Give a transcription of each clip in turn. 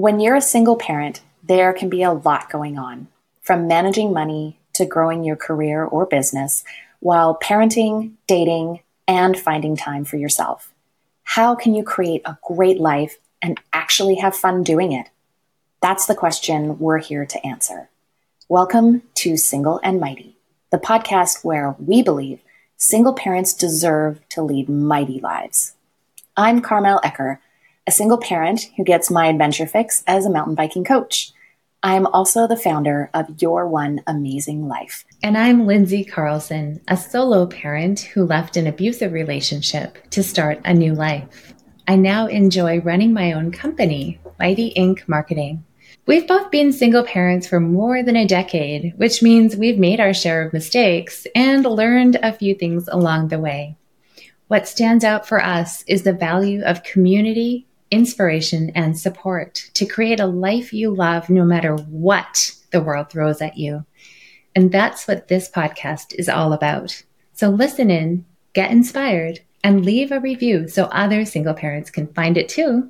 When you're a single parent, there can be a lot going on, from managing money to growing your career or business while parenting, dating, and finding time for yourself. How can you create a great life and actually have fun doing it? That's the question we're here to answer. Welcome to Single and Mighty, the podcast where we believe single parents deserve to lead mighty lives. I'm Carmel Ecker, a single parent who gets my adventure fix as a mountain biking coach. I'm also the founder of Your One Amazing Life. And I'm Lindsay Carlson, a solo parent who left an abusive relationship to start a new life. I now enjoy running my own company, Mighty Inc. Marketing. We've both been single parents for more than a decade, which means we've made our share of mistakes and learned a few things along the way. What stands out for us is the value of community, inspiration, and support to create a life you love no matter what the world throws at you. And that's what this podcast is all about. So listen in, get inspired, and leave a review so other single parents can find it too.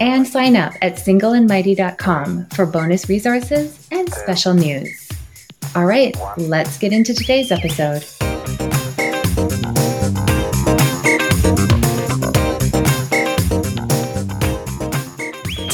And sign up at singleandmighty.com for bonus resources and special news. All right, let's get into today's episode.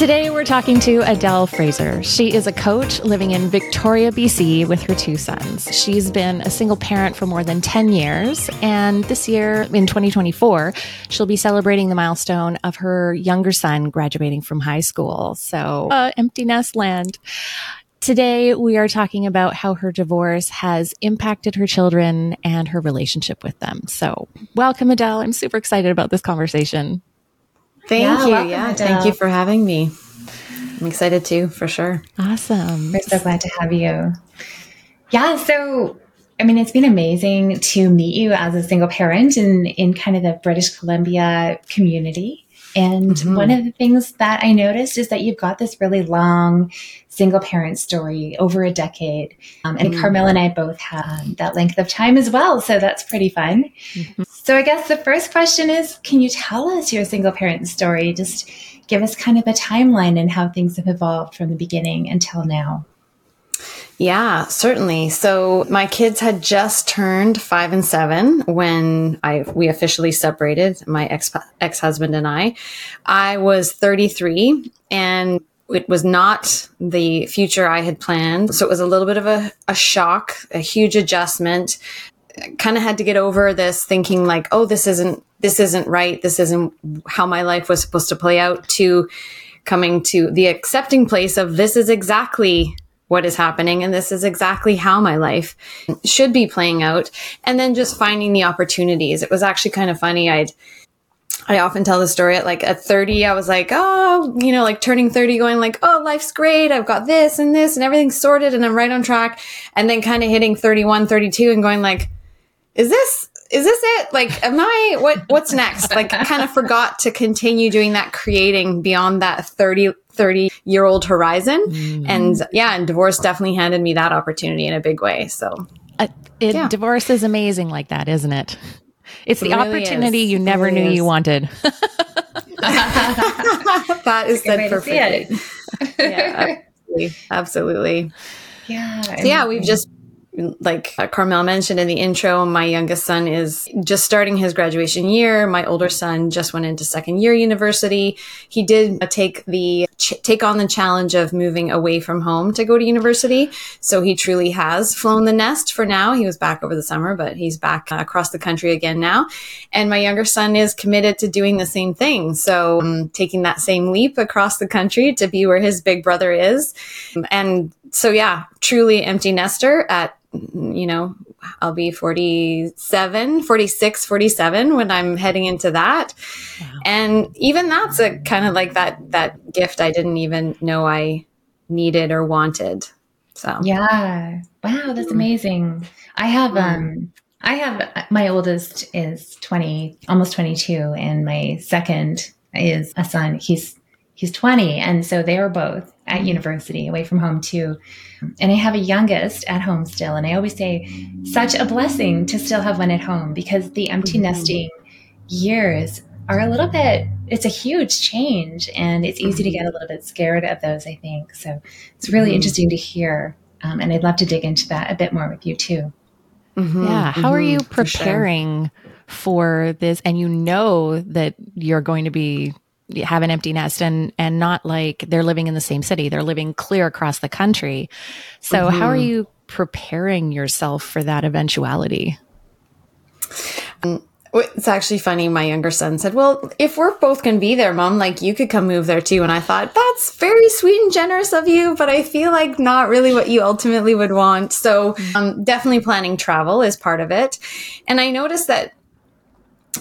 Today, we're talking to Adele Fraser. She is a coach living in Victoria, BC, with her two sons. She's been a single parent for more than 10 years, and this year, in 2024, she'll be celebrating the milestone of her younger son graduating from high school. So, uh, empty nest land. Today, we are talking about how her divorce has impacted her children and her relationship with them. So, welcome, Adele. I'm super excited about this conversation. Thank yeah, you. Yeah, Adele. thank you for having me. I'm excited too, for sure. Awesome. We're so glad to have you. Yeah, so I mean, it's been amazing to meet you as a single parent in in kind of the British Columbia community. And mm-hmm. one of the things that I noticed is that you've got this really long single parent story over a decade. Um, and mm-hmm. Carmel and I both have that length of time as well. So that's pretty fun. Mm-hmm. So I guess the first question is can you tell us your single parent story? Just give us kind of a timeline and how things have evolved from the beginning until now. Yeah, certainly. So my kids had just turned five and seven when I we officially separated. My ex ex husband and I. I was 33, and it was not the future I had planned. So it was a little bit of a, a shock, a huge adjustment. Kind of had to get over this thinking like, oh, this isn't this isn't right. This isn't how my life was supposed to play out. To coming to the accepting place of this is exactly what is happening and this is exactly how my life should be playing out and then just finding the opportunities it was actually kind of funny i'd I often tell the story at like at 30, I was like, oh, you know, like turning 30, going like, oh, life's great. I've got this and this and everything's sorted and I'm right on track. And then kind of hitting 31, 32 and going like, is this, is this it? Like, am I, what, what's next? Like kind of forgot to continue doing that creating beyond that 30, 30 year old horizon. Mm. And yeah, and divorce definitely handed me that opportunity in a big way. So uh, it, yeah. divorce is amazing like that, isn't it? It's it the really opportunity is. you never really knew is. you wanted. that is said perfectly. yeah, absolutely. absolutely. Yeah. So yeah, we've just like Carmel mentioned in the intro, my youngest son is just starting his graduation year. My older son just went into second year university. He did take the take on the challenge of moving away from home to go to university. So he truly has flown the nest for now. He was back over the summer, but he's back uh, across the country again now. And my younger son is committed to doing the same thing. So um, taking that same leap across the country to be where his big brother is. And so yeah, truly empty nester at you know, I'll be 47, 46, 47 when I'm heading into that. Wow. And even that's a kind of like that that gift I didn't even know I needed or wanted. So Yeah. Wow, that's mm. amazing. I have mm. um I have my oldest is 20, almost 22 and my second is a son. He's he's 20 and so they are both at mm-hmm. university away from home too and i have a youngest at home still and i always say such a blessing to still have one at home because the empty mm-hmm. nesting years are a little bit it's a huge change and it's easy to get a little bit scared of those i think so it's really mm-hmm. interesting to hear um, and i'd love to dig into that a bit more with you too mm-hmm. yeah how are you preparing for, sure. for this and you know that you're going to be have an empty nest and and not like they're living in the same city they're living clear across the country so how are mm-hmm. you preparing yourself for that eventuality um, it's actually funny. My younger son said, Well, if we're both going to be there, mom, like you could come move there too. And I thought, That's very sweet and generous of you, but I feel like not really what you ultimately would want. So, um, definitely planning travel is part of it. And I noticed that,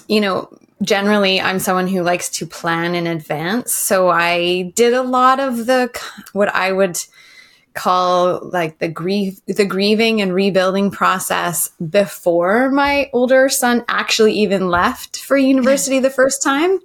you know, generally I'm someone who likes to plan in advance. So I did a lot of the, what I would, call like the grief the grieving and rebuilding process before my older son actually even left for university the first time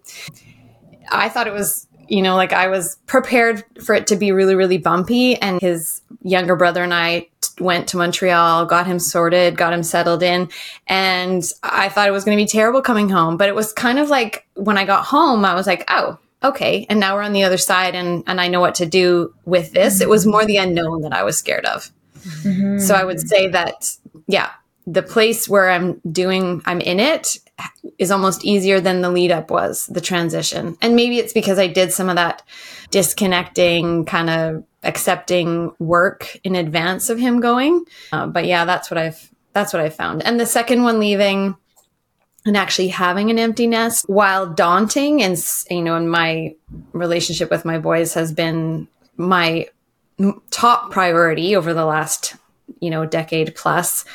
i thought it was you know like i was prepared for it to be really really bumpy and his younger brother and i went to montreal got him sorted got him settled in and i thought it was going to be terrible coming home but it was kind of like when i got home i was like oh okay, and now we're on the other side and, and I know what to do with this. Mm-hmm. It was more the unknown that I was scared of. Mm-hmm. So I would say that, yeah, the place where I'm doing, I'm in it is almost easier than the lead up was, the transition. And maybe it's because I did some of that disconnecting, kind of accepting work in advance of him going. Uh, but yeah, that's what I've, that's what I found. And the second one leaving, and actually having an empty nest while daunting and you know in my relationship with my boys has been my top priority over the last you know decade plus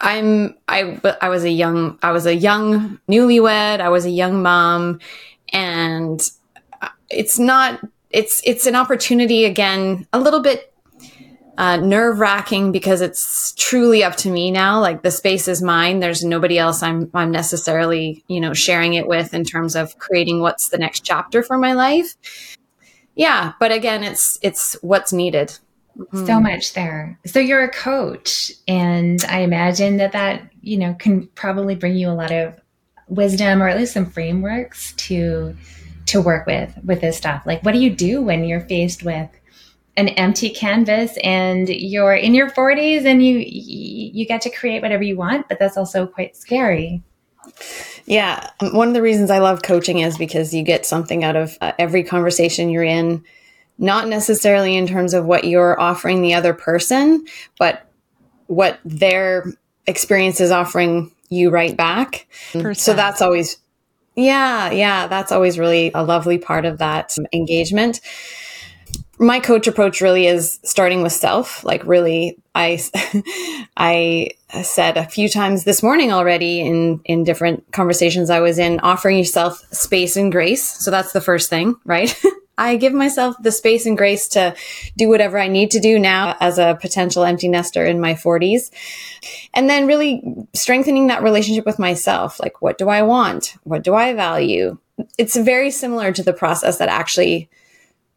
i'm i i was a young i was a young newlywed i was a young mom and it's not it's it's an opportunity again a little bit uh, nerve wracking because it's truly up to me now. Like the space is mine. There's nobody else I'm I'm necessarily you know sharing it with in terms of creating what's the next chapter for my life. Yeah, but again, it's it's what's needed. Mm-hmm. So much there. So you're a coach, and I imagine that that you know can probably bring you a lot of wisdom or at least some frameworks to to work with with this stuff. Like, what do you do when you're faced with an empty canvas and you're in your 40s and you you get to create whatever you want but that's also quite scary yeah one of the reasons i love coaching is because you get something out of uh, every conversation you're in not necessarily in terms of what you're offering the other person but what their experience is offering you right back Percent. so that's always yeah yeah that's always really a lovely part of that engagement. My coach approach really is starting with self. Like really i i said a few times this morning already in in different conversations i was in offering yourself space and grace. So that's the first thing right i give myself the space and grace to do whatever i need to do now as a potential empty nester in my 40s and then really strengthening that relationship with myself. Like what do i want? What do i value? It's very similar to the process that actually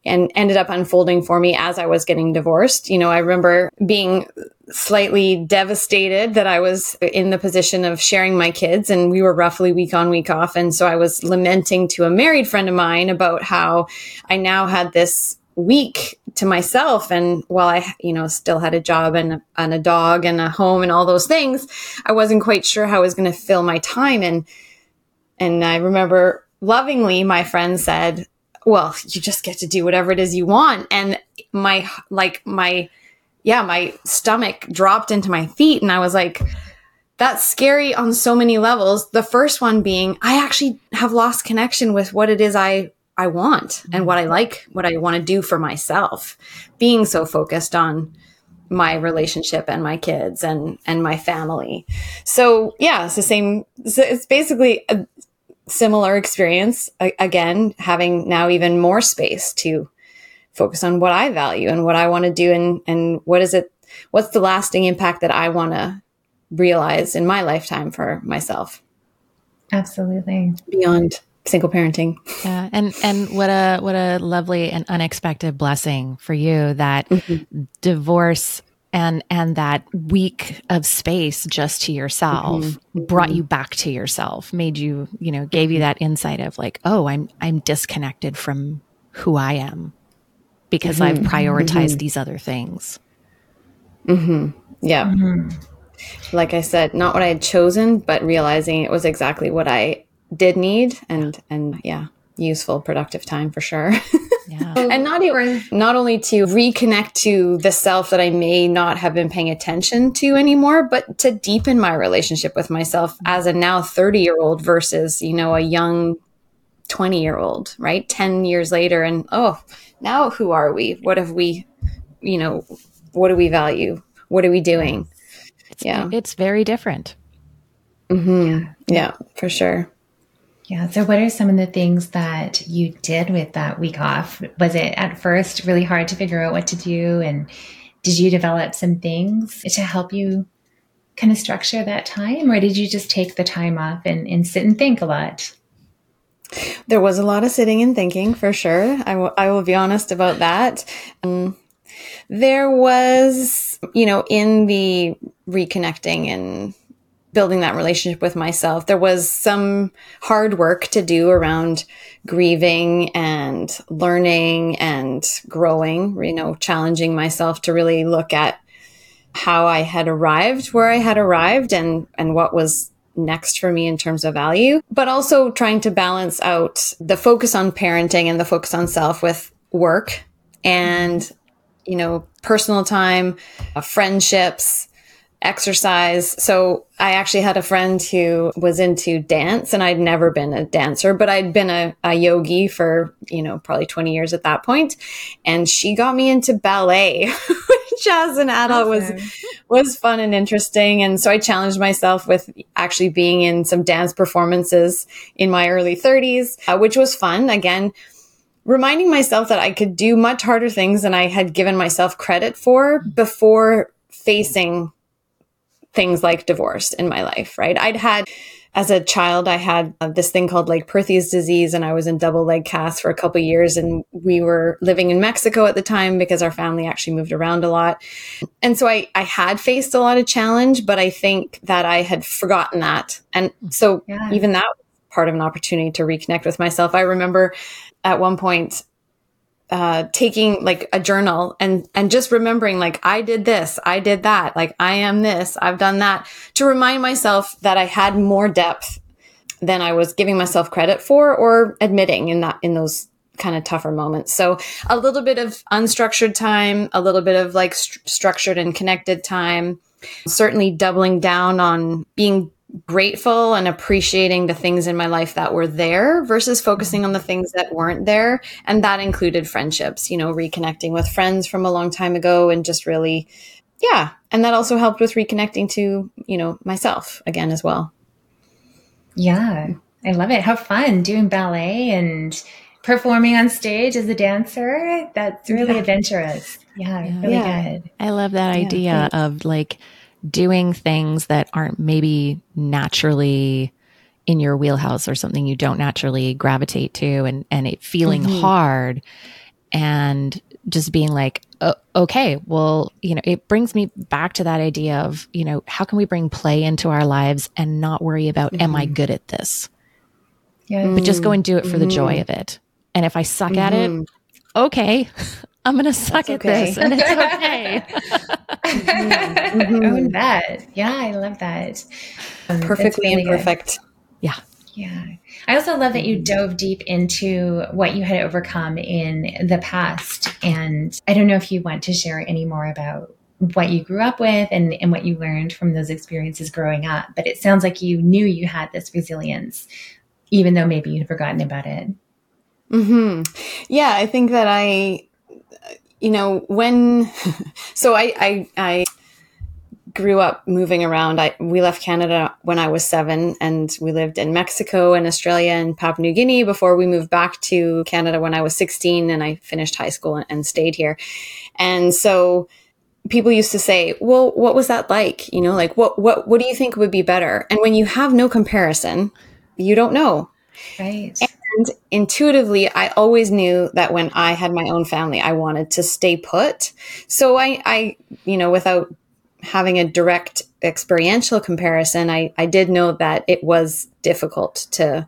and ended up unfolding for me as I was getting divorced. You know, I remember being slightly devastated that I was in the position of sharing my kids and we were roughly week on week off. And so I was lamenting to a married friend of mine about how I now had this week to myself. And while I, you know, still had a job and, and a dog and a home and all those things, I wasn't quite sure how I was going to fill my time. And, and I remember lovingly, my friend said, well, you just get to do whatever it is you want. And my, like, my, yeah, my stomach dropped into my feet. And I was like, that's scary on so many levels. The first one being, I actually have lost connection with what it is I, I want and what I mm-hmm. like, what I want to do for myself. Being so focused on my relationship and my kids and, and my family. So yeah, it's the same. It's basically a, similar experience again having now even more space to focus on what i value and what i want to do and and what is it what's the lasting impact that i want to realize in my lifetime for myself. Absolutely. Beyond single parenting. Yeah and and what a what a lovely and unexpected blessing for you that mm-hmm. divorce and and that week of space just to yourself mm-hmm. brought you back to yourself made you you know gave you that insight of like oh i'm i'm disconnected from who i am because mm-hmm. i've prioritized mm-hmm. these other things mm-hmm. yeah mm-hmm. like i said not what i had chosen but realizing it was exactly what i did need and and yeah useful productive time for sure Yeah. and not even not only to reconnect to the self that I may not have been paying attention to anymore, but to deepen my relationship with myself as a now 30 year old versus, you know, a young 20 year old, right? 10 years later. And oh, now who are we? What have we, you know, what do we value? What are we doing? It's, yeah. It's very different. Mm-hmm. Yeah. yeah, for sure. Yeah. So, what are some of the things that you did with that week off? Was it at first really hard to figure out what to do? And did you develop some things to help you kind of structure that time? Or did you just take the time off and, and sit and think a lot? There was a lot of sitting and thinking for sure. I, w- I will be honest about that. Um, there was, you know, in the reconnecting and building that relationship with myself. There was some hard work to do around grieving and learning and growing, you know, challenging myself to really look at how I had arrived where I had arrived and, and what was next for me in terms of value, but also trying to balance out the focus on parenting and the focus on self with work and, you know, personal time, uh, friendships, exercise. So I actually had a friend who was into dance and I'd never been a dancer, but I'd been a, a, yogi for, you know, probably 20 years at that point. And she got me into ballet, which as an adult awesome. was, was fun and interesting. And so I challenged myself with actually being in some dance performances in my early 30s, uh, which was fun. Again, reminding myself that I could do much harder things than I had given myself credit for before facing things like divorce in my life, right? I'd had as a child, I had uh, this thing called like Perthes disease, and I was in double leg cast for a couple years. And we were living in Mexico at the time because our family actually moved around a lot. And so I, I had faced a lot of challenge, but I think that I had forgotten that. And so yeah. even that part of an opportunity to reconnect with myself. I remember at one point uh, taking like a journal and and just remembering like I did this, I did that, like I am this, I've done that to remind myself that I had more depth than I was giving myself credit for or admitting in that in those kind of tougher moments. So a little bit of unstructured time, a little bit of like st- structured and connected time, certainly doubling down on being grateful and appreciating the things in my life that were there versus focusing on the things that weren't there. And that included friendships, you know, reconnecting with friends from a long time ago and just really, yeah. And that also helped with reconnecting to, you know, myself again as well. Yeah. I love it. How fun doing ballet and performing on stage as a dancer. That's really yeah. adventurous. Yeah, really good. I love that yeah, idea thanks. of like doing things that aren't maybe naturally in your wheelhouse or something you don't naturally gravitate to and and it feeling mm-hmm. hard and just being like oh, okay well you know it brings me back to that idea of you know how can we bring play into our lives and not worry about mm-hmm. am i mm-hmm. good at this yeah but just go and do it for mm-hmm. the joy of it and if i suck at it mm-hmm. okay I'm going to suck That's at okay. this and it's okay. mm-hmm. Own that. Yeah, I love that. Um, Perfectly really imperfect. Good. Yeah. Yeah. I also love that you dove deep into what you had overcome in the past. And I don't know if you want to share any more about what you grew up with and, and what you learned from those experiences growing up. But it sounds like you knew you had this resilience, even though maybe you'd forgotten about it. Hmm. Yeah, I think that I you know, when, so I, I, I grew up moving around. I, we left Canada when I was seven and we lived in Mexico and Australia and Papua New Guinea before we moved back to Canada when I was 16 and I finished high school and, and stayed here. And so, people used to say, well, what was that like? You know, like what, what, what do you think would be better? And when you have no comparison, you don't know. Right. And intuitively, I always knew that when I had my own family, I wanted to stay put. So I, I, you know, without having a direct experiential comparison, I, I did know that it was difficult to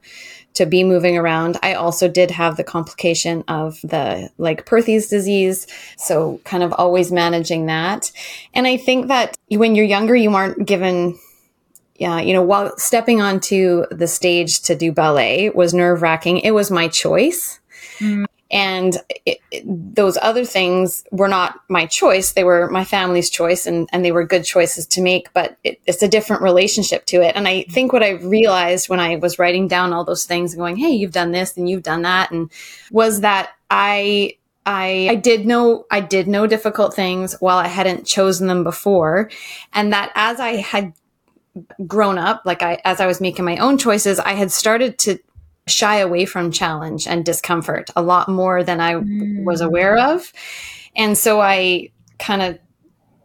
to be moving around. I also did have the complication of the like Perthes disease. So kind of always managing that. And I think that when you're younger, you aren't given yeah, you know, while stepping onto the stage to do ballet was nerve wracking, it was my choice. Mm. And it, it, those other things were not my choice. They were my family's choice and, and they were good choices to make, but it, it's a different relationship to it. And I think what I realized when I was writing down all those things and going, Hey, you've done this and you've done that. And was that I, I, I did know, I did know difficult things while I hadn't chosen them before. And that as I had grown up, like I, as I was making my own choices, I had started to shy away from challenge and discomfort a lot more than I mm. was aware of. And so I kind of,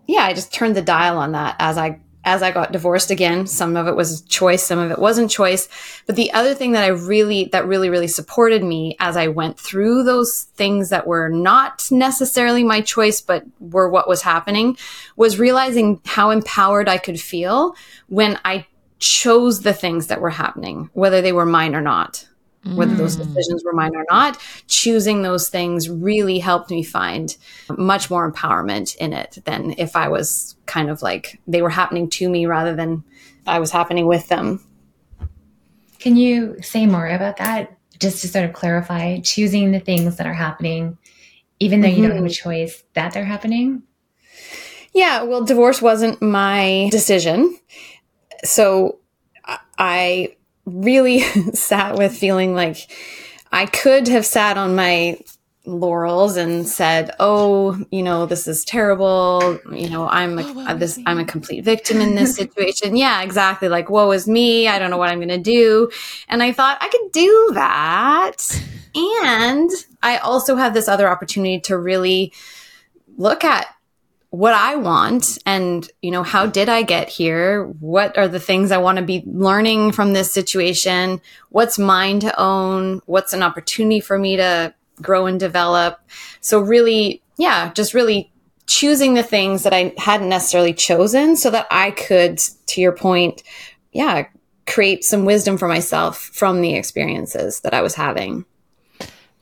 yeah, I just turned the dial on that as I as I got divorced again. Some of it was choice, some of it wasn't choice. But the other thing that I really, that really, really supported me as I went through those things that were not necessarily my choice, but were what was happening was realizing how empowered I could feel when I chose the things that were happening, whether they were mine or not whether those mm. decisions were mine or not. Choosing those things really helped me find much more empowerment in it than if I was kind of like they were happening to me rather than I was happening with them. Can you say more about that? Just to sort of clarify, choosing the things that are happening, even though mm-hmm. you don't have a mm-hmm. choice that they're happening? Yeah, well, divorce wasn't my decision. So I really sat with feeling like I could have sat on my laurels and said, "Oh, you know, this is terrible. You know, I'm a, oh, this I'm a complete victim in this situation." yeah, exactly. Like, woe is me. I don't know what I'm going to do. And I thought I could do that. And I also have this other opportunity to really look at what I want and, you know, how did I get here? What are the things I want to be learning from this situation? What's mine to own? What's an opportunity for me to grow and develop? So really, yeah, just really choosing the things that I hadn't necessarily chosen so that I could, to your point, yeah, create some wisdom for myself from the experiences that I was having.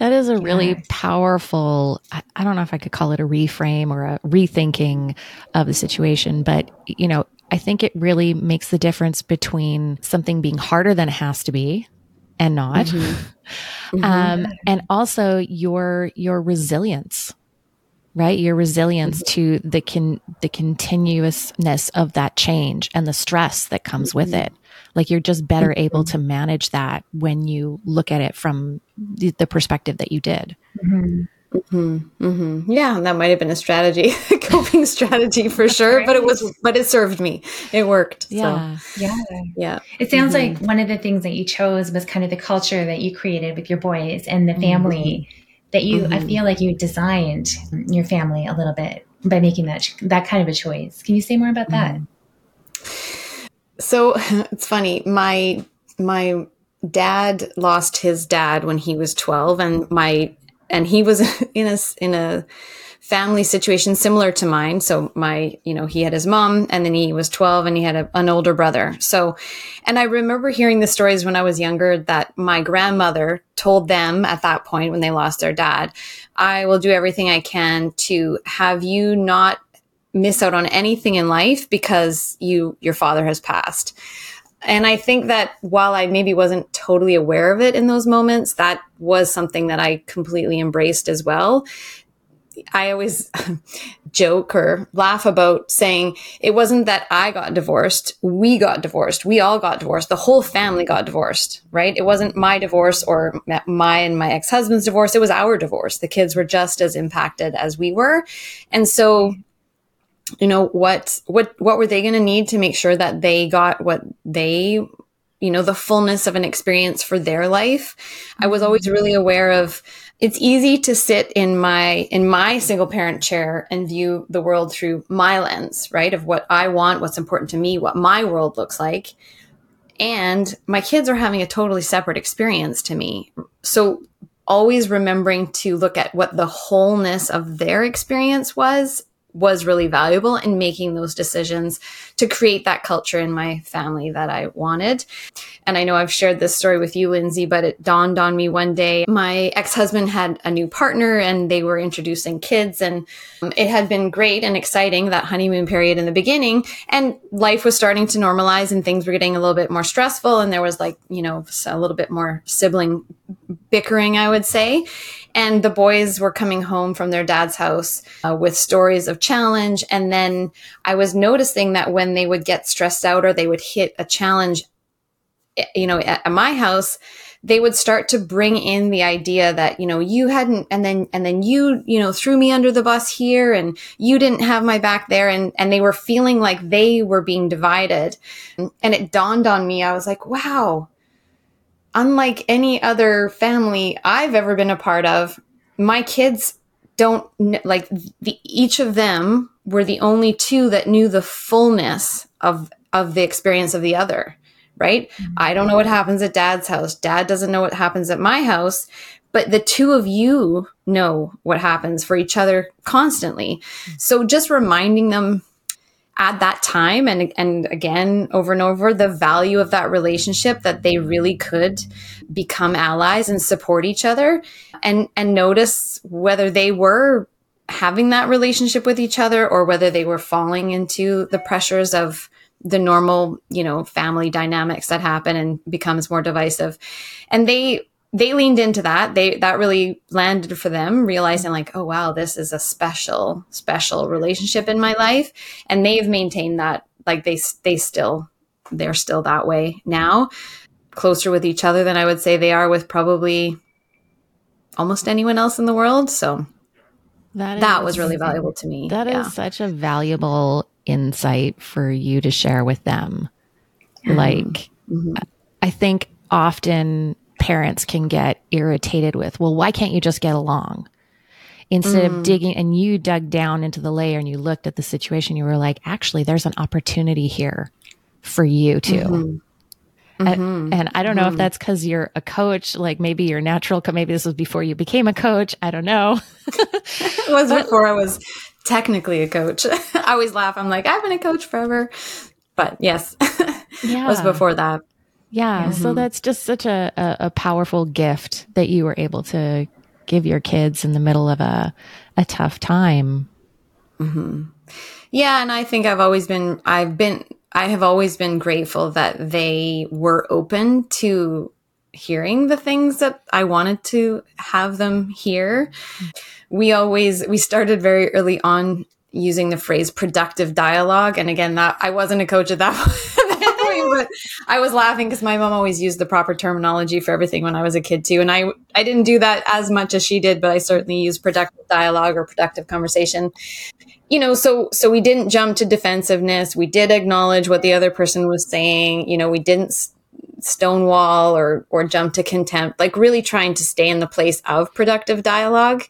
That is a really yes. powerful, I don't know if I could call it a reframe or a rethinking of the situation, but you know, I think it really makes the difference between something being harder than it has to be and not. Mm-hmm. mm-hmm. Um, and also your, your resilience, right? Your resilience mm-hmm. to the con, the continuousness of that change and the stress that comes mm-hmm. with it. Like you're just better mm-hmm. able to manage that when you look at it from the, the perspective that you did. Mm-hmm. Mm-hmm, mm-hmm. Yeah, that might have been a strategy, coping strategy for That's sure. Right. But it was, but it served me. It worked. Yeah, so. yeah, yeah. It sounds like one of the things that you chose was kind of the culture that you created with your boys and the family that you. I feel like you designed your family a little bit by making that that kind of a choice. Can you say more about that? So it's funny. My my dad lost his dad when he was 12 and my and he was in a in a family situation similar to mine so my you know he had his mom and then he was 12 and he had a, an older brother so and i remember hearing the stories when i was younger that my grandmother told them at that point when they lost their dad i will do everything i can to have you not miss out on anything in life because you your father has passed. And I think that while I maybe wasn't totally aware of it in those moments, that was something that I completely embraced as well. I always joke or laugh about saying it wasn't that I got divorced. We got divorced. We all got divorced. The whole family got divorced, right? It wasn't my divorce or my and my ex-husband's divorce. It was our divorce. The kids were just as impacted as we were. And so you know what what what were they going to need to make sure that they got what they you know the fullness of an experience for their life i was always really aware of it's easy to sit in my in my single parent chair and view the world through my lens right of what i want what's important to me what my world looks like and my kids are having a totally separate experience to me. So always remembering to look at what the wholeness of their experience was was really valuable in making those decisions to create that culture in my family that I wanted. And I know I've shared this story with you, Lindsay, but it dawned on me one day. My ex husband had a new partner and they were introducing kids, and it had been great and exciting that honeymoon period in the beginning. And life was starting to normalize and things were getting a little bit more stressful. And there was like, you know, a little bit more sibling bickering, I would say. And the boys were coming home from their dad's house uh, with stories of challenge. And then I was noticing that when they would get stressed out or they would hit a challenge, eh, you know, at, at my house, they would start to bring in the idea that you know you hadn't and then and then you you know threw me under the bus here and you didn't have my back there. And and they were feeling like they were being divided. And it dawned on me i was like wow unlike any other family I've ever been a part of, my kids don't like the, each of them were the only two that knew the fullness of of the experience of the other right mm-hmm. i don't know what happens at dad's house dad doesn't know what happens at my house but the two of you know what happens for each other constantly mm-hmm. so just reminding them at that time and and again over and over the value of that relationship that they really could become allies and support each other and and notice whether they were having that relationship with each other or whether they were falling into the pressures of the normal you know family dynamics that happen and becomes more divisive. And they they leaned into that. They that really landed for them, realizing like, oh wow, this is a special, special relationship in my life, and they've maintained that. Like they they still they're still that way now, closer with each other than I would say they are with probably almost anyone else in the world. So that that is, was really valuable to me. That yeah. is such a valuable insight for you to share with them. Like, mm-hmm. I think often parents can get irritated with, well, why can't you just get along? Instead mm. of digging and you dug down into the layer and you looked at the situation, you were like, actually, there's an opportunity here for you too. Mm-hmm. And, mm-hmm. and, I don't know mm-hmm. if that's because you're a coach, like maybe you're natural, maybe this was before you became a coach. I don't know. it was before I was technically a coach. I always laugh. I'm like, I've been a coach forever. But yes, yeah. it was before that. Yeah. Mm-hmm. So that's just such a, a, a, powerful gift that you were able to give your kids in the middle of a, a tough time. Mm-hmm. Yeah. And I think I've always been, I've been, I have always been grateful that they were open to hearing the things that I wanted to have them hear. We always, we started very early on using the phrase productive dialogue. And again, that I wasn't a coach at that but I was laughing because my mom always used the proper terminology for everything when I was a kid too. And I, I didn't do that as much as she did, but I certainly used productive dialogue or productive conversation. You know, so, so we didn't jump to defensiveness. We did acknowledge what the other person was saying. You know, we didn't stonewall or or jump to contempt like really trying to stay in the place of productive dialogue.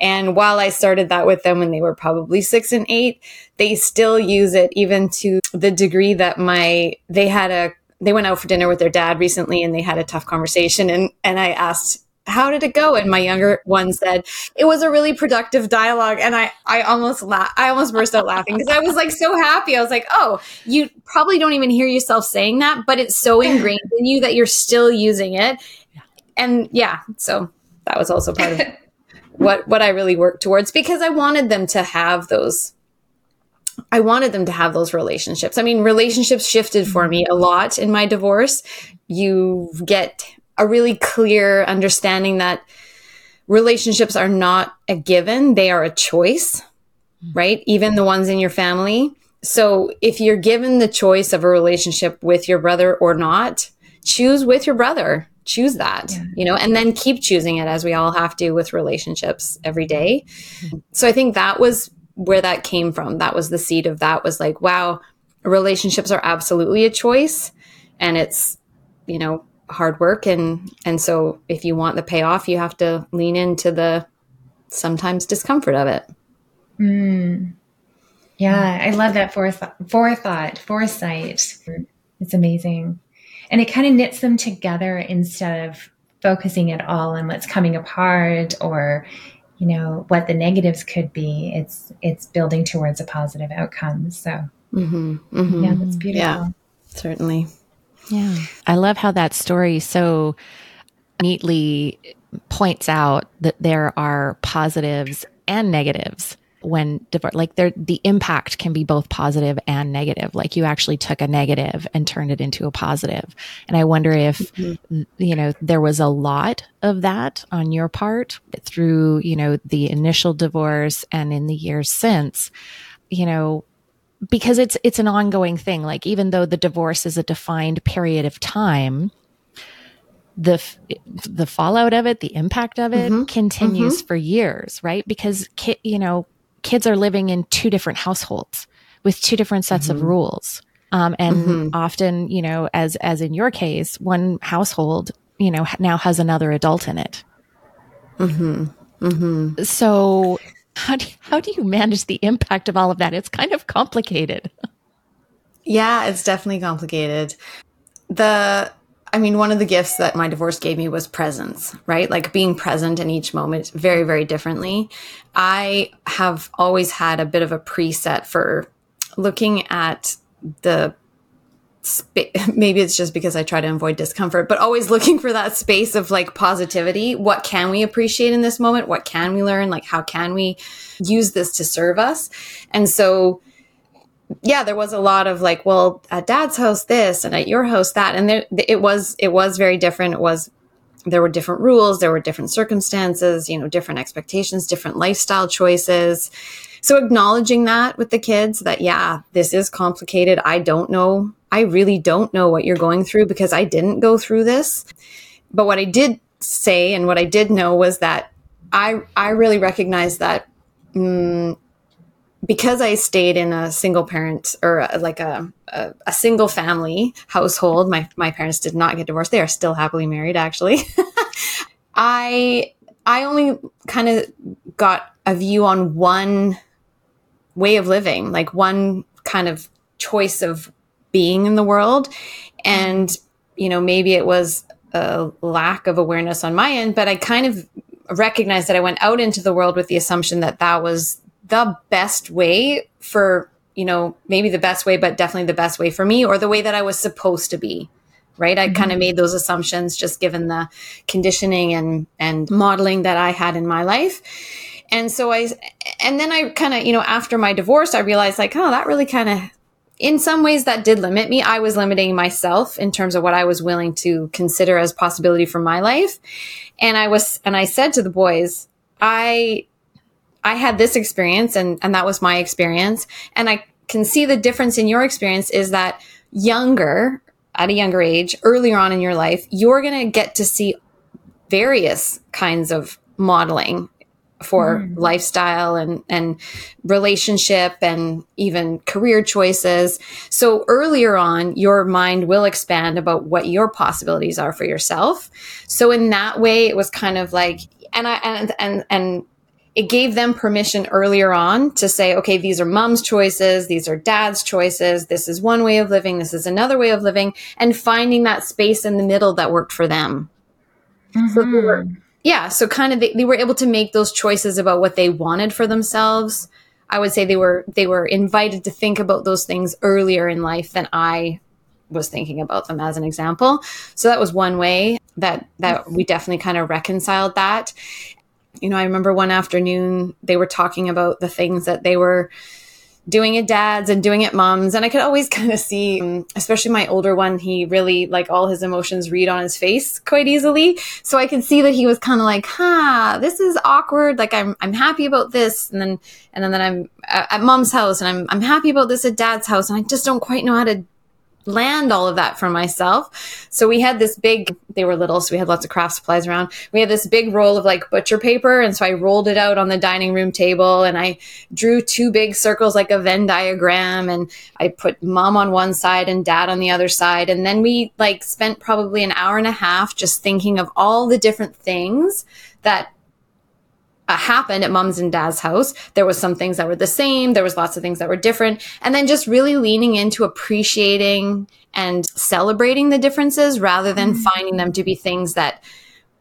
And while i started that with them when they were probably 6 and 8 they still use it even to the degree that my they had a they went out for dinner with their dad recently and they had a tough conversation. And and i asked how did it go? And my younger one said, it was a really productive dialogue. And I, I almost la- I almost burst out laughing because I was like so happy. I was like, oh, you probably don't even hear yourself saying that, but it's so ingrained in you that you're still using it. And yeah, so that was also part of what, what I really worked towards because I wanted them to have those I wanted them to have those relationships. I mean, relationships shifted for me mm-hmm. a lot in my divorce. You get a really clear understanding that relationships are not a given, they are a choice, right? Even the ones in your family. So if you're given the choice of a relationship with your brother or not, choose with your brother. Choose that, yeah. you know, and then keep choosing it as we all have to with relationships every day. Mm-hmm. So I think that was where that came from. That was the seed of that was like, wow, relationships are absolutely a choice. And it's, you know, hard work and and so if you want the payoff you have to lean into the sometimes discomfort of it. Mm. yeah i love that forethought forethought foresight. It's amazing. And it kind of knits them together instead of focusing at all on what's coming apart or you know what the negatives could be. It's it's building towards a positive outcome so. Mm-hmm, mm-hmm. yeah that's beautiful. Yeah certainly yeah i love how that story so neatly points out that there are positives and negatives when divorce like there the impact can be both positive and negative like you actually took a negative and turned it into a positive. and i wonder if mm-hmm. you know there was a lot of that on your part through you know the initial divorce and in the years since you know because it's it's an ongoing thing like even though the divorce is a defined period of time the the fallout of it, the impact of it mm-hmm. continues mm-hmm. for years, right? Because ki- you know, kids are living in two different households with two different sets mm-hmm. of rules. Um, and mm-hmm. often, you know, as as in your case, one household, you know, now has another adult in it. Mm-hmm. Mm-hmm. So, how do how do you manage the impact of all of that? It's kind of complicated. Yeah, it's definitely complicated. The I mean, one of the gifts that my divorce gave me was presence, right? Like being present in each moment very, very differently. I have always had a bit of a preset for looking at the maybe it's just because I try to avoid discomfort, but always looking for that space of like positivity. What can we appreciate in this moment? What can we learn? Like, how can we use this to serve us? And so, yeah, there was a lot of like, well, at dad's house this and at your house that, and there it was it was very different. It was there were different rules, there were different circumstances, you know, different expectations, different lifestyle choices. So acknowledging that with the kids that yeah, this is complicated. I don't know. I really don't know what you're going through because I didn't go through this. But what I did say and what I did know was that I I really recognize that mm, because I stayed in a single parent or a, like a, a, a, single family household, my, my parents did not get divorced. They are still happily married, actually. I, I only kind of got a view on one way of living, like one kind of choice of being in the world. And, you know, maybe it was a lack of awareness on my end, but I kind of recognized that I went out into the world with the assumption that that was the best way for, you know, maybe the best way, but definitely the best way for me or the way that I was supposed to be. Right. I mm-hmm. kind of made those assumptions just given the conditioning and, and modeling that I had in my life. And so I, and then I kind of, you know, after my divorce, I realized like, oh, that really kind of, in some ways that did limit me. I was limiting myself in terms of what I was willing to consider as possibility for my life. And I was, and I said to the boys, I I had this experience and, and that was my experience. And I can see the difference in your experience is that younger, at a younger age, earlier on in your life, you're going to get to see various kinds of modeling for mm. lifestyle and, and relationship and even career choices. So earlier on, your mind will expand about what your possibilities are for yourself. So in that way, it was kind of like, and I, and, and, and it gave them permission earlier on to say, okay, these are mom's choices. These are dad's choices. This is one way of living. This is another way of living and finding that space in the middle that worked for them. Mm-hmm. So were, yeah. So kind of they, they were able to make those choices about what they wanted for themselves. I would say they were, they were invited to think about those things earlier in life than I was thinking about them as an example. So that was one way that that we definitely kind of reconciled that you know, I remember one afternoon they were talking about the things that they were doing it dad's and doing it mom's. And I could always kind of see, um, especially my older one, he really like all his emotions read on his face quite easily. So I could see that he was kind of like, huh, this is awkward. Like I'm, I'm happy about this. And then, and then, then I'm at mom's house and I'm, I'm happy about this at dad's house. And I just don't quite know how to land all of that for myself. So we had this big, they were little, so we had lots of craft supplies around. We had this big roll of like butcher paper. And so I rolled it out on the dining room table and I drew two big circles like a Venn diagram. And I put mom on one side and dad on the other side. And then we like spent probably an hour and a half just thinking of all the different things that uh, happened at mom's and dad's house. There was some things that were the same. There was lots of things that were different. And then just really leaning into appreciating and celebrating the differences rather than mm-hmm. finding them to be things that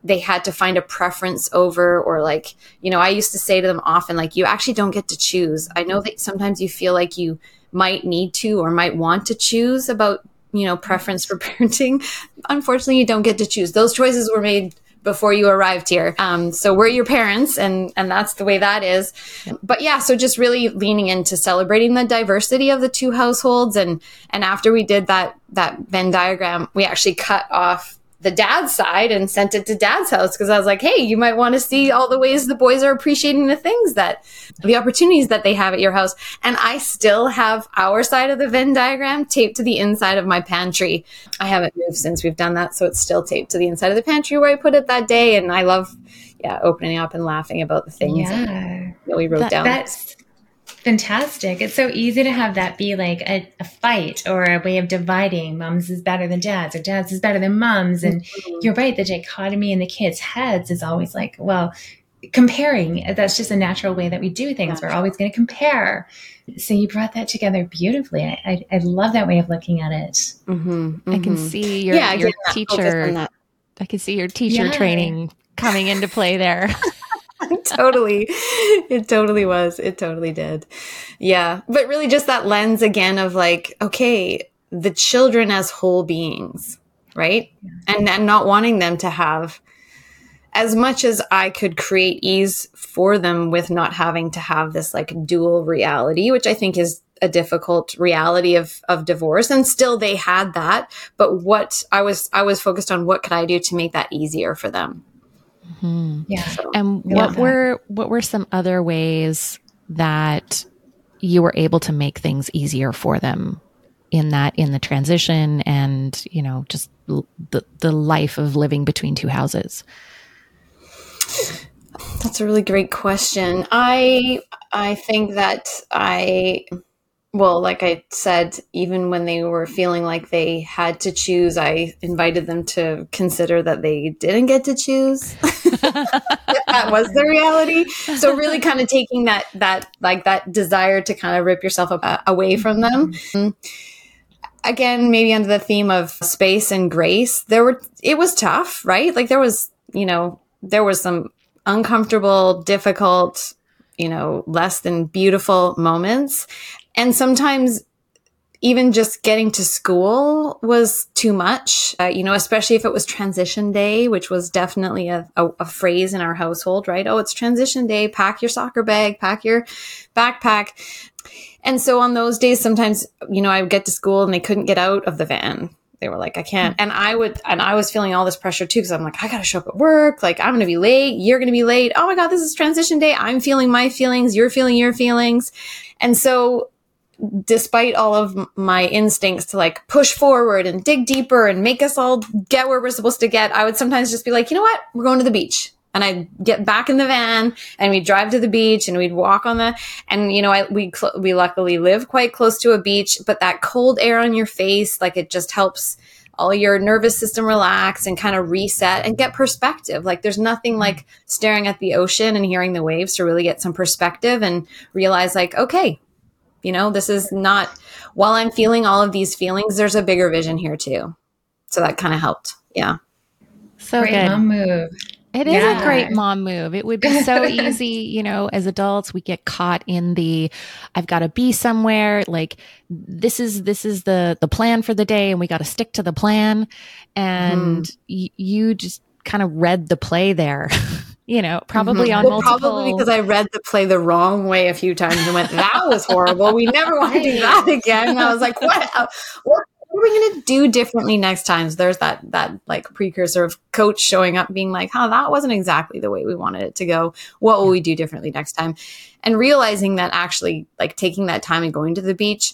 they had to find a preference over or like, you know, I used to say to them often, like, you actually don't get to choose. I know that sometimes you feel like you might need to or might want to choose about, you know, preference for parenting. Unfortunately, you don't get to choose. Those choices were made before you arrived here. Um, so we're your parents, and and that's the way that is. But yeah, so just really leaning into celebrating the diversity of the two households, and and after we did that that Venn diagram, we actually cut off the dad's side and sent it to dad's house because I was like, hey, you might want to see all the ways the boys are appreciating the things that the opportunities that they have at your house. And I still have our side of the Venn diagram taped to the inside of my pantry. I haven't moved since we've done that, so it's still taped to the inside of the pantry where I put it that day. And I love, yeah, opening up and laughing about the things yeah. that we wrote that, down. That's fantastic. It's so easy to have that be like a, a, fight or a way of dividing. Mums is better than dads, or dads is better than mums. And mm-hmm. you're right, the dichotomy in the kids' heads is always like, well, comparing. That's just a natural way that we do things. We're always going to compare. So you brought that together beautifully. I, I, I love that way of looking at it. Mm-hmm, mm-hmm. I can see your, yeah, your teacher. I can see your teacher yeah. training coming into play there. totally. It totally was. It totally did. Yeah. But really just that lens again of like, okay, the children as whole beings, right? And and not wanting them to have as much as I could create ease for them with not having to have this like dual reality, which I think is a difficult reality of of divorce and still they had that but what i was i was focused on what could i do to make that easier for them Mm-hmm. Yeah. So, and what were what were some other ways that you were able to make things easier for them in that in the transition and you know just the the life of living between two houses? That's a really great question. I I think that I well, like I said, even when they were feeling like they had to choose, I invited them to consider that they didn't get to choose. that was the reality. So really kind of taking that, that, like that desire to kind of rip yourself up, away from them. Mm-hmm. Again, maybe under the theme of space and grace, there were, it was tough, right? Like there was, you know, there was some uncomfortable, difficult, you know, less than beautiful moments. And sometimes even just getting to school was too much, uh, you know, especially if it was transition day, which was definitely a, a, a, phrase in our household, right? Oh, it's transition day. Pack your soccer bag, pack your backpack. And so on those days, sometimes, you know, I would get to school and they couldn't get out of the van. They were like, I can't. Mm. And I would, and I was feeling all this pressure too, because I'm like, I got to show up at work. Like, I'm going to be late. You're going to be late. Oh my God, this is transition day. I'm feeling my feelings. You're feeling your feelings. And so despite all of my instincts to like push forward and dig deeper and make us all get where we're supposed to get, I would sometimes just be like, you know what? We're going to the beach. And I'd get back in the van and we'd drive to the beach and we'd walk on the, and you know, I, we, cl- we luckily live quite close to a beach, but that cold air on your face, like it just helps all your nervous system relax and kind of reset and get perspective. Like there's nothing like staring at the ocean and hearing the waves to really get some perspective and realize like, okay, you know, this is not, while I'm feeling all of these feelings, there's a bigger vision here too. So that kind of helped. Yeah. So great good. mom move. It is yeah. a great mom move. It would be so easy, you know, as adults, we get caught in the I've got to be somewhere, like this is this is the the plan for the day and we got to stick to the plan and mm. y- you just kind of read the play there. you know, probably mm-hmm. on well, multiple. Probably because I read the play the wrong way a few times and went, "That was horrible. We never want to do that again." And I was like, "What? What are we going to do differently next time?" So there's that that like precursor of coach showing up, being like, "Oh, that wasn't exactly the way we wanted it to go. What will we do differently next time?" And realizing that actually, like taking that time and going to the beach,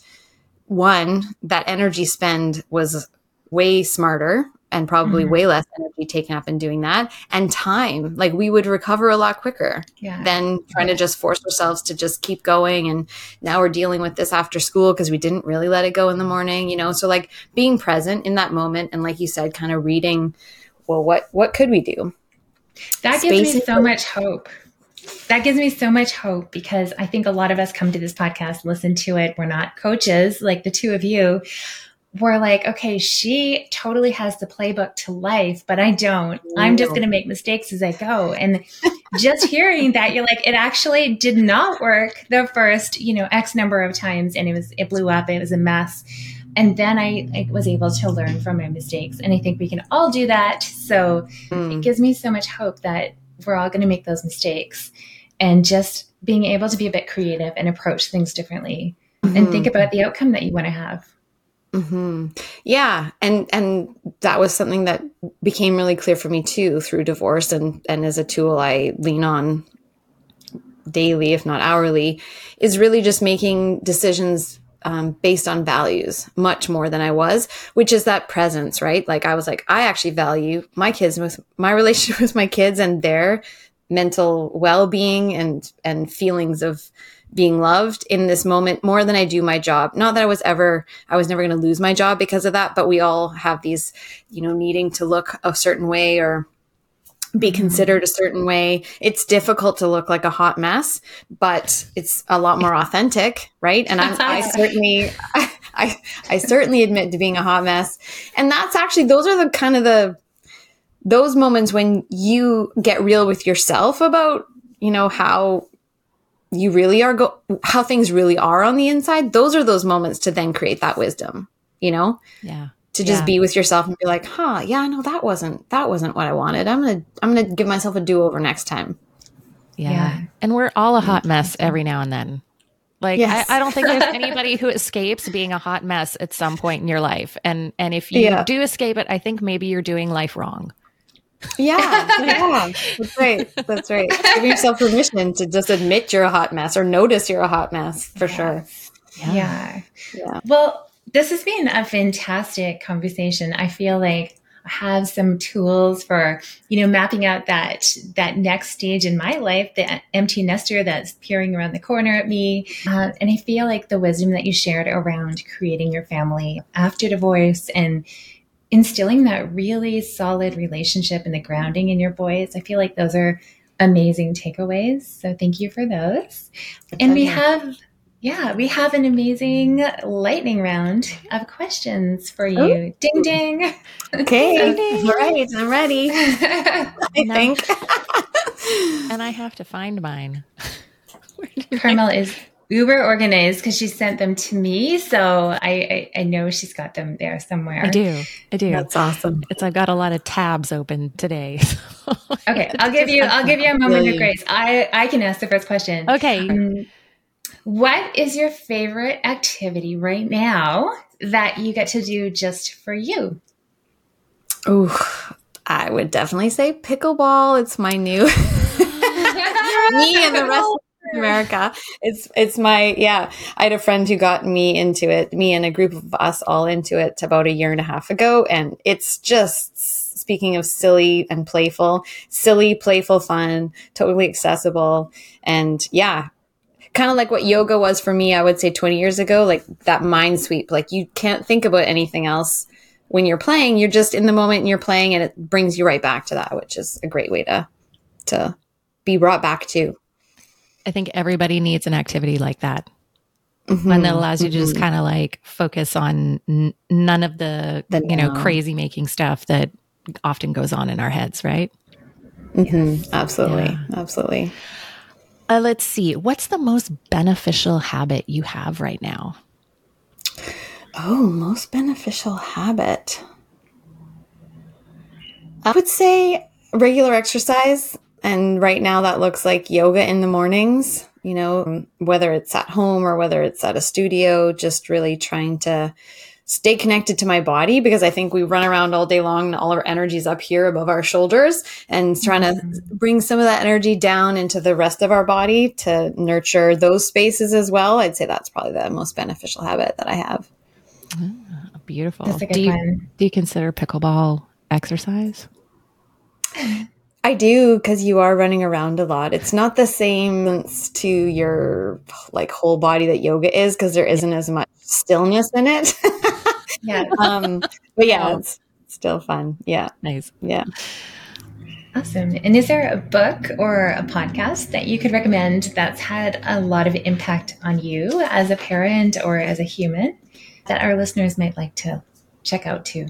one that energy spend was way smarter and probably mm-hmm. way less energy taken up in doing that and time like we would recover a lot quicker yeah. than trying to just force ourselves to just keep going and now we're dealing with this after school because we didn't really let it go in the morning you know so like being present in that moment and like you said kind of reading well what what could we do that Spacing gives me so much hope that gives me so much hope because I think a lot of us come to this podcast, listen to it. We're not coaches like the two of you. We're like, okay, she totally has the playbook to life, but I don't. I'm just going to make mistakes as I go. And just hearing that, you're like, it actually did not work the first, you know, X number of times. And it was, it blew up. It was a mess. And then I, I was able to learn from my mistakes. And I think we can all do that. So mm. it gives me so much hope that we're all going to make those mistakes and just being able to be a bit creative and approach things differently mm-hmm. and think about the outcome that you want to have. Mm-hmm. Yeah, and and that was something that became really clear for me too through divorce, and and as a tool I lean on daily, if not hourly, is really just making decisions um, based on values much more than I was, which is that presence, right? Like I was like, I actually value my kids with my relationship with my kids and their mental well-being and and feelings of being loved in this moment more than I do my job. Not that I was ever I was never going to lose my job because of that, but we all have these, you know, needing to look a certain way or be mm-hmm. considered a certain way. It's difficult to look like a hot mess, but it's a lot more authentic, right? And I'm, I certainly, I, I certainly admit to being a hot mess. And that's actually, those are the kind of the, those moments when you get real with yourself about, you know, how you really are go, how things really are on the inside. Those are those moments to then create that wisdom, you know? Yeah. To just yeah. be with yourself and be like, huh, yeah, no, that wasn't, that wasn't what I wanted. I'm going to, I'm going to give myself a do over next time. Yeah. yeah. And we're all a hot mess mm-hmm. every now and then. Like yes. I, I, don't think there's anybody who escapes being a hot mess at some point in your life. And and if you yeah. do escape it, I think maybe you're doing life wrong. Yeah, yeah, that's right. That's right. Give yourself permission to just admit you're a hot mess or notice you're a hot mess for yes. sure. Yeah. yeah. yeah. Well, this has been a fantastic conversation. I feel like I have some tools for, you know, mapping out that that next stage in my life, the empty nester that's peering around the corner at me. Uh, and I feel like the wisdom that you shared around creating your family after divorce and instilling that really solid relationship and the grounding in your boys. I feel like those are amazing takeaways. So thank you for those. And we have yeah, we have an amazing lightning round of questions for you. Ooh. Ding ding. Okay. so, All right, I'm ready. I think. and I have to find mine. Carmel is uber organized because she sent them to me. So I, I, I, know she's got them there somewhere. I do. I do. That's awesome. It's I've got a lot of tabs open today. okay. I'll give you I'll give you a moment of grace. I, I can ask the first question. Okay. Um, what is your favorite activity right now that you get to do just for you? Oh, I would definitely say pickleball. It's my new me and the rest America. It's it's my yeah. I had a friend who got me into it, me and a group of us all into it about a year and a half ago, and it's just speaking of silly and playful, silly, playful fun, totally accessible, and yeah. Kind of like what yoga was for me, I would say 20 years ago, like that mind sweep. Like you can't think about anything else when you're playing. You're just in the moment and you're playing, and it brings you right back to that, which is a great way to to be brought back to. I think everybody needs an activity like that. Mm-hmm, and that allows you to just mm-hmm. kind of like focus on n- none of the, the you know crazy making stuff that often goes on in our heads, right? Mm-hmm. Yes. Absolutely, yeah. absolutely. Uh, let's see. What's the most beneficial habit you have right now? Oh, most beneficial habit. I would say regular exercise. And right now that looks like yoga in the mornings, you know, whether it's at home or whether it's at a studio, just really trying to stay connected to my body because I think we run around all day long and all our energy's up here above our shoulders and trying to mm-hmm. bring some of that energy down into the rest of our body to nurture those spaces as well. I'd say that's probably the most beneficial habit that I have. Oh, beautiful. Do you, do you consider pickleball exercise? I do because you are running around a lot. It's not the same to your like whole body that yoga is because there isn't as much stillness in it. yeah. Um, but yeah, it's still fun. Yeah. Nice. Yeah. Awesome. And is there a book or a podcast that you could recommend that's had a lot of impact on you as a parent or as a human that our listeners might like to check out too?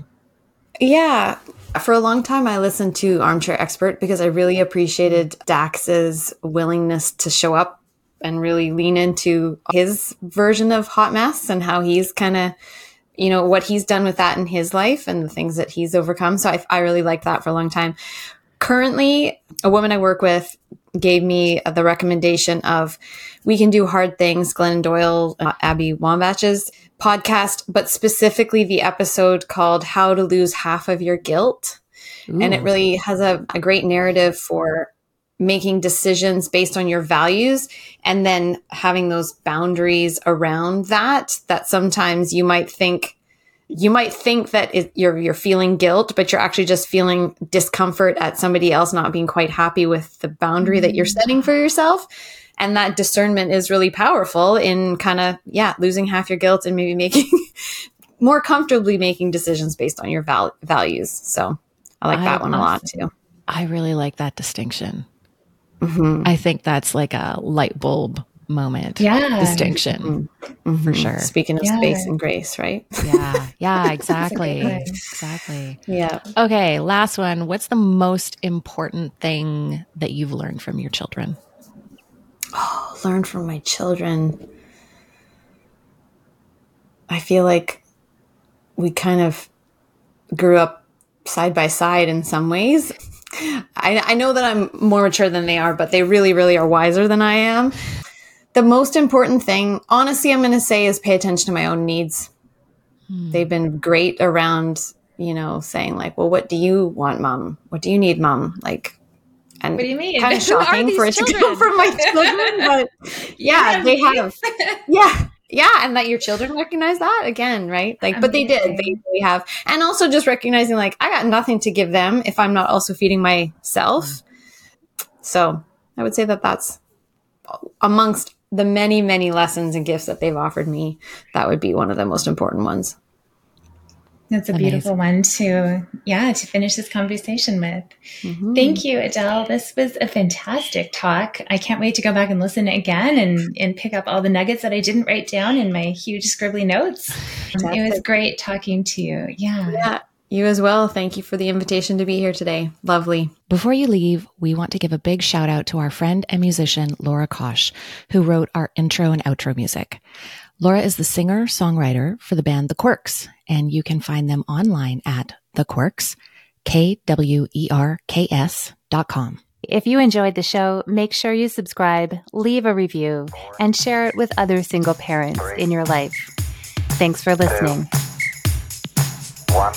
Yeah. For a long time, I listened to Armchair Expert because I really appreciated Dax's willingness to show up and really lean into his version of hot mess and how he's kind of, you know, what he's done with that in his life and the things that he's overcome. So I, I really liked that for a long time. Currently, a woman I work with gave me the recommendation of We Can Do Hard Things, Glennon Doyle, uh, Abby Wambach's podcast, but specifically the episode called How to Lose Half of Your Guilt. Ooh. And it really has a, a great narrative for making decisions based on your values and then having those boundaries around that that sometimes you might think you might think that it, you're you're feeling guilt but you're actually just feeling discomfort at somebody else not being quite happy with the boundary that you're mm-hmm. setting for yourself and that discernment is really powerful in kind of yeah losing half your guilt and maybe making more comfortably making decisions based on your val- values. So i like that one a lot too. I really like that distinction. Mm-hmm. i think that's like a light bulb moment yeah. distinction mm-hmm. for sure. Speaking of yeah. space and grace right? Yeah. Yeah exactly. exactly. Yeah. Okay last one. What's the most important thing that you've learned from your children oh, learn from my children. I feel like we kind of grew up side by side in some ways. I, I know that I'm more mature than they are, but they really, really are wiser than I am. The most important thing, honestly, I'm going to say is pay attention to my own needs. Hmm. They've been great around, you know, saying like, well, what do you want, mom? What do you need, mom? Like, and what do you mean? Kind of shocking for it to come from my children, but yeah, they have. Yeah, yeah, and that your children recognize that again, right? Like, Amazing. but they did. They really have, and also just recognizing like I got nothing to give them if I'm not also feeding myself. Mm. So I would say that that's amongst the many, many lessons and gifts that they've offered me. That would be one of the most important ones. That's a Amazing. beautiful one to, yeah, to finish this conversation with. Mm-hmm. Thank you, Adele. This was a fantastic talk. I can't wait to go back and listen again and, and pick up all the nuggets that I didn't write down in my huge scribbly notes. Fantastic. It was great talking to you. Yeah. Yeah. You as well. Thank you for the invitation to be here today. Lovely. Before you leave, we want to give a big shout out to our friend and musician, Laura Kosh, who wrote our intro and outro music. Laura is the singer songwriter for the band The Kwerks, and you can find them online at The Kwerks, K W E R K S dot com. If you enjoyed the show, make sure you subscribe, leave a review, and share it with other single parents in your life. Thanks for listening. Two, one.